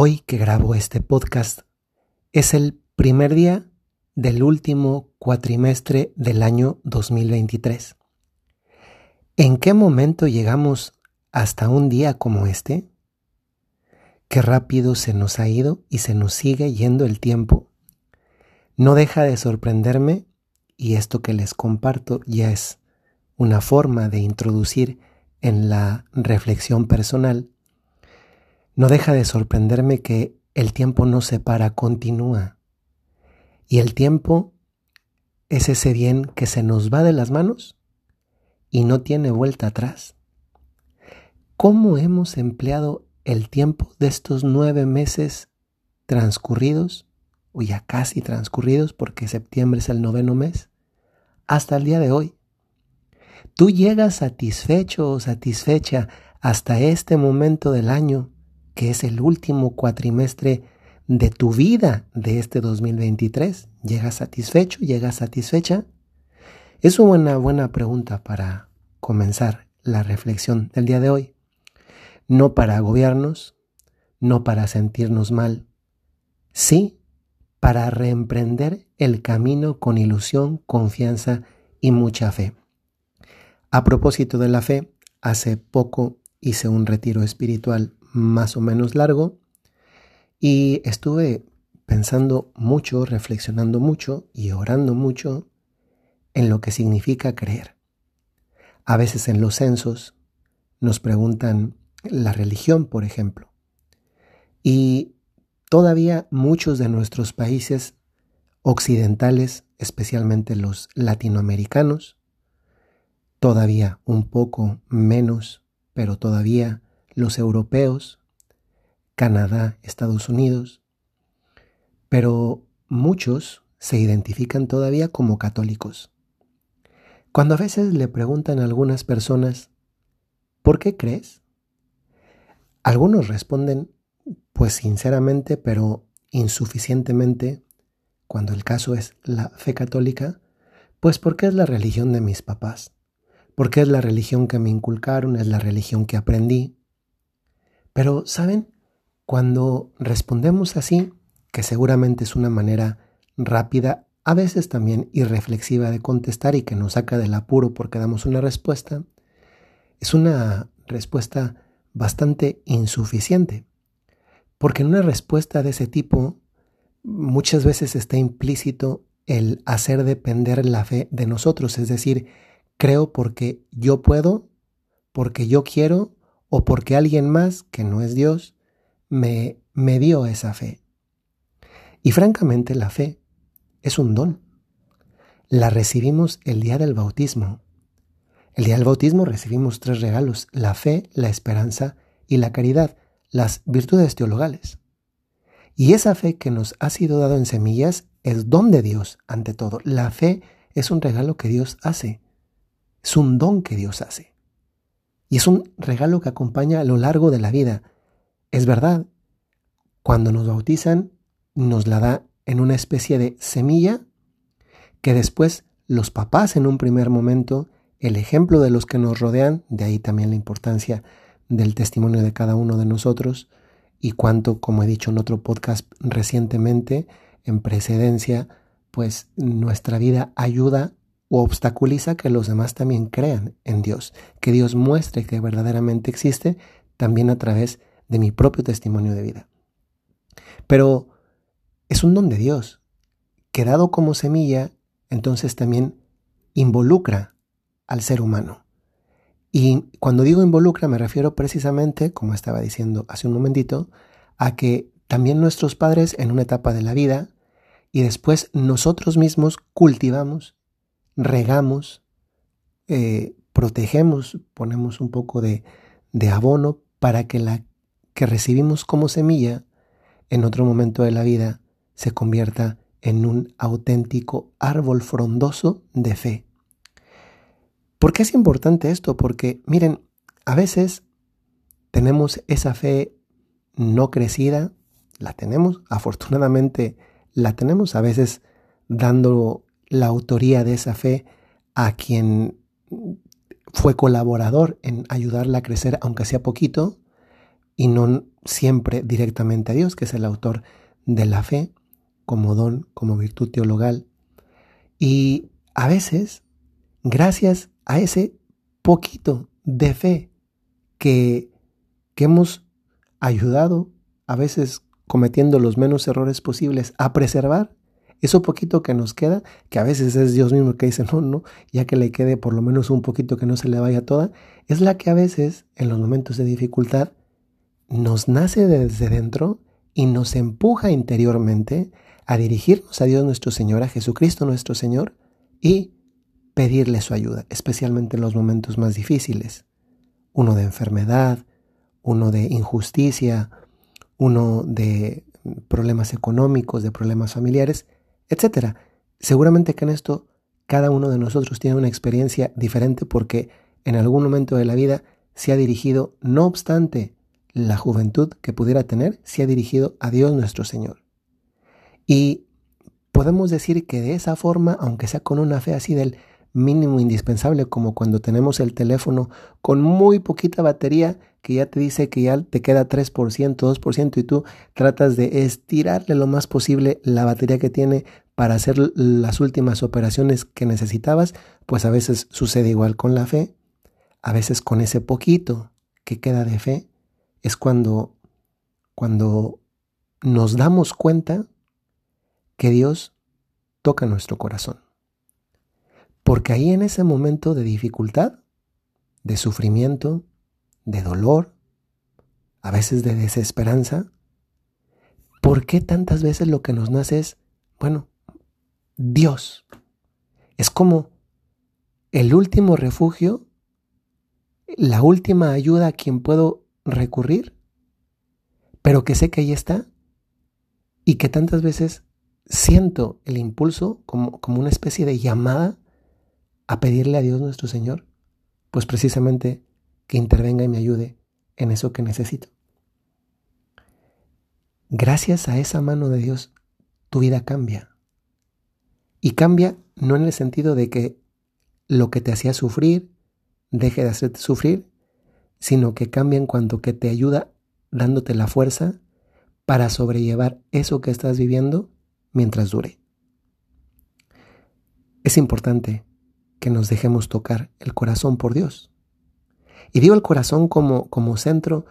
Hoy que grabo este podcast es el primer día del último cuatrimestre del año 2023. ¿En qué momento llegamos hasta un día como este? Qué rápido se nos ha ido y se nos sigue yendo el tiempo. No deja de sorprenderme y esto que les comparto ya es una forma de introducir en la reflexión personal no deja de sorprenderme que el tiempo no se para, continúa. Y el tiempo es ese bien que se nos va de las manos y no tiene vuelta atrás. ¿Cómo hemos empleado el tiempo de estos nueve meses transcurridos, o ya casi transcurridos porque septiembre es el noveno mes, hasta el día de hoy? Tú llegas satisfecho o satisfecha hasta este momento del año que es el último cuatrimestre de tu vida de este 2023. ¿Llegas satisfecho? ¿Llegas satisfecha? Es una buena pregunta para comenzar la reflexión del día de hoy. No para agobiarnos, no para sentirnos mal, sí para reemprender el camino con ilusión, confianza y mucha fe. A propósito de la fe, hace poco hice un retiro espiritual más o menos largo y estuve pensando mucho, reflexionando mucho y orando mucho en lo que significa creer. A veces en los censos nos preguntan la religión, por ejemplo. Y todavía muchos de nuestros países occidentales, especialmente los latinoamericanos, todavía un poco menos, pero todavía los europeos, Canadá, Estados Unidos, pero muchos se identifican todavía como católicos. Cuando a veces le preguntan a algunas personas, ¿por qué crees? Algunos responden, pues sinceramente, pero insuficientemente, cuando el caso es la fe católica, pues porque es la religión de mis papás, porque es la religión que me inculcaron, es la religión que aprendí, pero, ¿saben? Cuando respondemos así, que seguramente es una manera rápida, a veces también irreflexiva de contestar y que nos saca del apuro porque damos una respuesta, es una respuesta bastante insuficiente. Porque en una respuesta de ese tipo muchas veces está implícito el hacer depender la fe de nosotros, es decir, creo porque yo puedo, porque yo quiero o porque alguien más, que no es Dios, me, me dio esa fe. Y francamente la fe es un don. La recibimos el día del bautismo. El día del bautismo recibimos tres regalos, la fe, la esperanza y la caridad, las virtudes teologales. Y esa fe que nos ha sido dado en semillas es don de Dios ante todo. La fe es un regalo que Dios hace. Es un don que Dios hace. Y es un regalo que acompaña a lo largo de la vida. Es verdad, cuando nos bautizan, nos la da en una especie de semilla que después los papás en un primer momento, el ejemplo de los que nos rodean, de ahí también la importancia del testimonio de cada uno de nosotros y cuánto, como he dicho en otro podcast recientemente, en precedencia, pues nuestra vida ayuda o obstaculiza que los demás también crean en Dios, que Dios muestre que verdaderamente existe también a través de mi propio testimonio de vida. Pero es un don de Dios, que dado como semilla, entonces también involucra al ser humano. Y cuando digo involucra me refiero precisamente, como estaba diciendo hace un momentito, a que también nuestros padres en una etapa de la vida y después nosotros mismos cultivamos regamos, eh, protegemos, ponemos un poco de, de abono para que la que recibimos como semilla en otro momento de la vida se convierta en un auténtico árbol frondoso de fe. ¿Por qué es importante esto? Porque, miren, a veces tenemos esa fe no crecida, la tenemos, afortunadamente la tenemos, a veces dando la autoría de esa fe a quien fue colaborador en ayudarla a crecer, aunque sea poquito, y no siempre directamente a Dios, que es el autor de la fe, como don, como virtud teologal. Y a veces, gracias a ese poquito de fe que, que hemos ayudado, a veces cometiendo los menos errores posibles, a preservar eso poquito que nos queda, que a veces es Dios mismo que dice, no, no, ya que le quede por lo menos un poquito que no se le vaya toda, es la que a veces, en los momentos de dificultad, nos nace desde dentro y nos empuja interiormente a dirigirnos a Dios nuestro Señor, a Jesucristo nuestro Señor, y pedirle su ayuda, especialmente en los momentos más difíciles. Uno de enfermedad, uno de injusticia, uno de problemas económicos, de problemas familiares, etc. Seguramente que en esto cada uno de nosotros tiene una experiencia diferente porque en algún momento de la vida se ha dirigido, no obstante la juventud que pudiera tener, se ha dirigido a Dios nuestro Señor. Y podemos decir que de esa forma, aunque sea con una fe así del mínimo indispensable, como cuando tenemos el teléfono con muy poquita batería, que ya te dice que ya te queda 3%, 2%, y tú tratas de estirarle lo más posible la batería que tiene para hacer las últimas operaciones que necesitabas, pues a veces sucede igual con la fe, a veces con ese poquito que queda de fe, es cuando, cuando nos damos cuenta que Dios toca nuestro corazón. Porque ahí en ese momento de dificultad, de sufrimiento, de dolor, a veces de desesperanza, ¿por qué tantas veces lo que nos nace es, bueno, Dios? Es como el último refugio, la última ayuda a quien puedo recurrir, pero que sé que ahí está y que tantas veces siento el impulso como, como una especie de llamada a pedirle a Dios nuestro Señor, pues precisamente que intervenga y me ayude en eso que necesito. Gracias a esa mano de Dios, tu vida cambia. Y cambia no en el sentido de que lo que te hacía sufrir deje de hacerte sufrir, sino que cambia en cuanto que te ayuda dándote la fuerza para sobrellevar eso que estás viviendo mientras dure. Es importante que nos dejemos tocar el corazón por Dios. Y digo el corazón como, como centro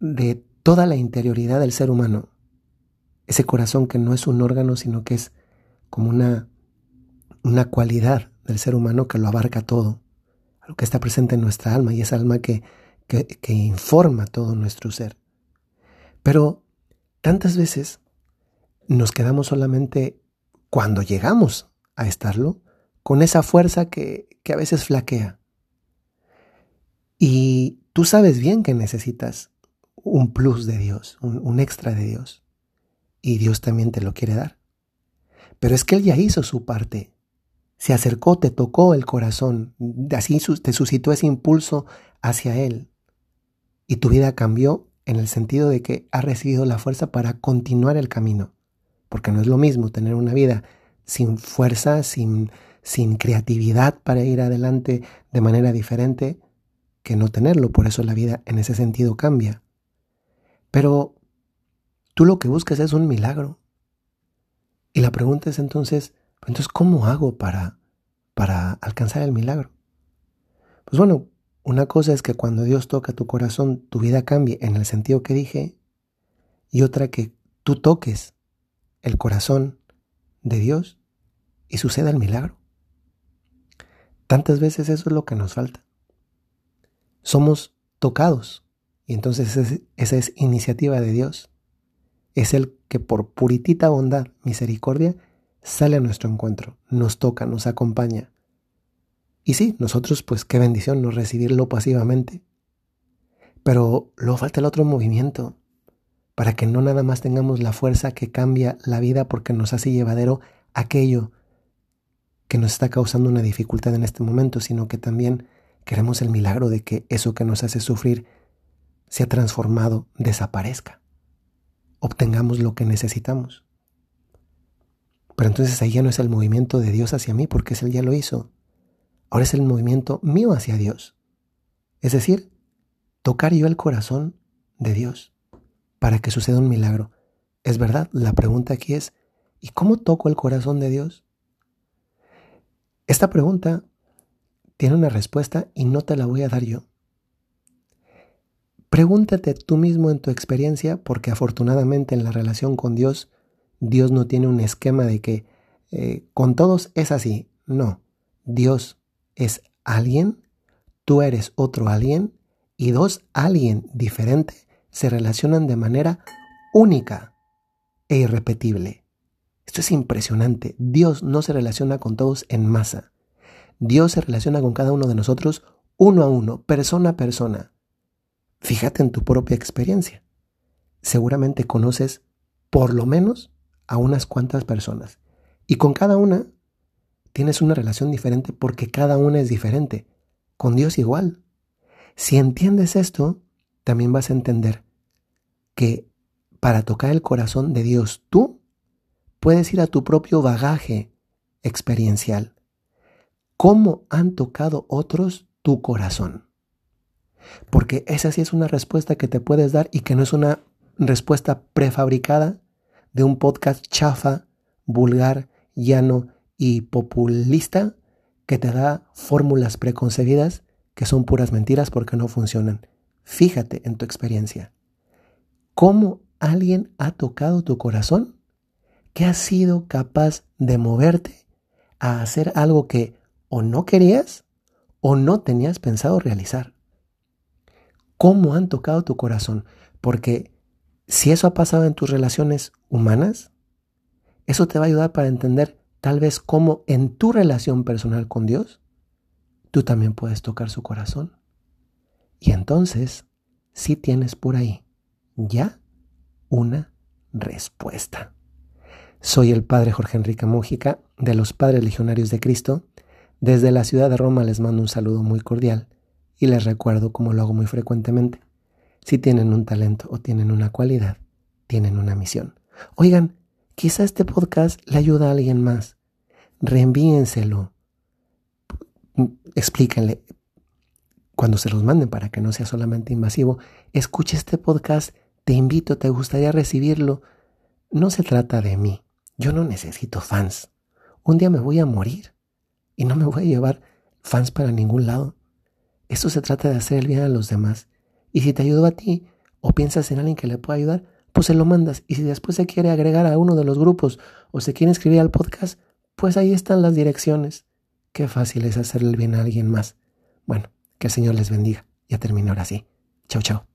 de toda la interioridad del ser humano. Ese corazón que no es un órgano, sino que es como una, una cualidad del ser humano que lo abarca todo, lo que está presente en nuestra alma y esa alma que, que, que informa todo nuestro ser. Pero tantas veces nos quedamos solamente cuando llegamos a estarlo con esa fuerza que, que a veces flaquea. Y tú sabes bien que necesitas un plus de Dios, un, extra de Dios. Y Dios también te lo quiere dar. Pero es que Él ya hizo su parte. Se acercó, te tocó el corazón, así te suscitó ese impulso hacia Él. Y tu vida cambió en el sentido de que has recibido la fuerza para continuar el camino. Porque no es lo mismo tener una vida sin fuerza, sin, sin creatividad para ir adelante de manera diferente, que no tenerlo. Por eso la vida en ese sentido cambia. Pero tú lo que buscas es un milagro. Y la pregunta es entonces, entonces, ¿cómo hago para, para alcanzar el milagro? Pues bueno, una cosa es que cuando Dios toca tu corazón, tu vida cambie en el sentido que dije, y otra que tú toques el corazón de Dios y suceda el milagro. Tantas veces eso es lo que nos falta. Somos tocados y entonces esa es iniciativa de Dios. Es el que por puritita bondad, misericordia, sale a nuestro encuentro, nos toca, nos acompaña, y sí, nosotros pues qué bendición no recibirlo pasivamente. Pero luego falta el otro movimiento, para que no nada más tengamos la fuerza que cambia la vida porque nos hace llevadero aquello que nos está causando una dificultad en este momento, sino que también queremos el milagro de que eso que nos hace sufrir sea transformado, desaparezca, obtengamos lo que necesitamos. Pero entonces ahí ya no es el movimiento de Dios hacia mí, porque Él ya lo hizo. Ahora es el movimiento mío hacia Dios. Es decir, tocar yo el corazón de Dios. para que suceda un milagro. Es verdad, la pregunta aquí es, ¿y cómo toco el corazón de Dios? Esta pregunta tiene una respuesta y no te la voy a dar yo. Pregúntate tú mismo en tu experiencia, porque afortunadamente en la relación con Dios, Dios no tiene un esquema de que eh, con todos es así. No, Dios es alguien, tú eres otro alguien y dos alguien diferente se relacionan de manera única e irrepetible. Esto es impresionante. Dios no se relaciona con todos en masa. Dios se relaciona con cada uno de nosotros uno a uno, persona a persona. Fíjate en tu propia experiencia. Seguramente conoces por lo menos a unas cuantas personas. Y con cada una tienes una relación diferente porque cada una es diferente. Con Dios igual. Si entiendes esto, también vas a entender que para tocar el corazón de Dios tú puedes ir a tu propio bagaje experiencial. ¿Cómo han tocado otros tu corazón? Porque esa sí es una respuesta que te puedes dar y que no es una respuesta prefabricada de un podcast chafa, vulgar, llano y populista que te da fórmulas preconcebidas que son puras mentiras porque no funcionan. Fíjate en tu experiencia. ¿Cómo alguien ha tocado tu corazón? que ha sido capaz de moverte a hacer algo que o no querías o no tenías pensado realizar? ¿Cómo han tocado tu corazón? Porque si eso ha pasado en tus relaciones humanas, eso te va a ayudar para entender tal vez cómo en tu relación personal con Dios, tú también puedes tocar su corazón. Y entonces, si tienes por ahí ya una respuesta. Soy el Padre Jorge Enrique Mújica de los Padres Legionarios de Cristo. Desde la ciudad de Roma les mando un saludo muy cordial y les recuerdo, como lo hago muy frecuentemente, si tienen un talento o tienen una cualidad, tienen una misión. Oigan, quizá este podcast le ayuda a alguien más. Reenvíenselo. Explíquenle. Cuando se los manden para que no sea solamente invasivo, escuche este podcast, te invito, te gustaría recibirlo. No se trata de mí. Yo no necesito fans. Un día me voy a morir y no me voy a llevar fans para ningún lado. Esto se trata de hacer el bien a los demás y si te ayudó a ti o piensas en alguien que le pueda ayudar, pues se lo mandas. Y si después se quiere agregar a uno de los grupos o se quiere inscribir al podcast, pues ahí están las direcciones. Qué fácil es hacerle el bien a alguien más. Bueno, que el Señor les bendiga. Ya termino ahora sí. Chao, chao.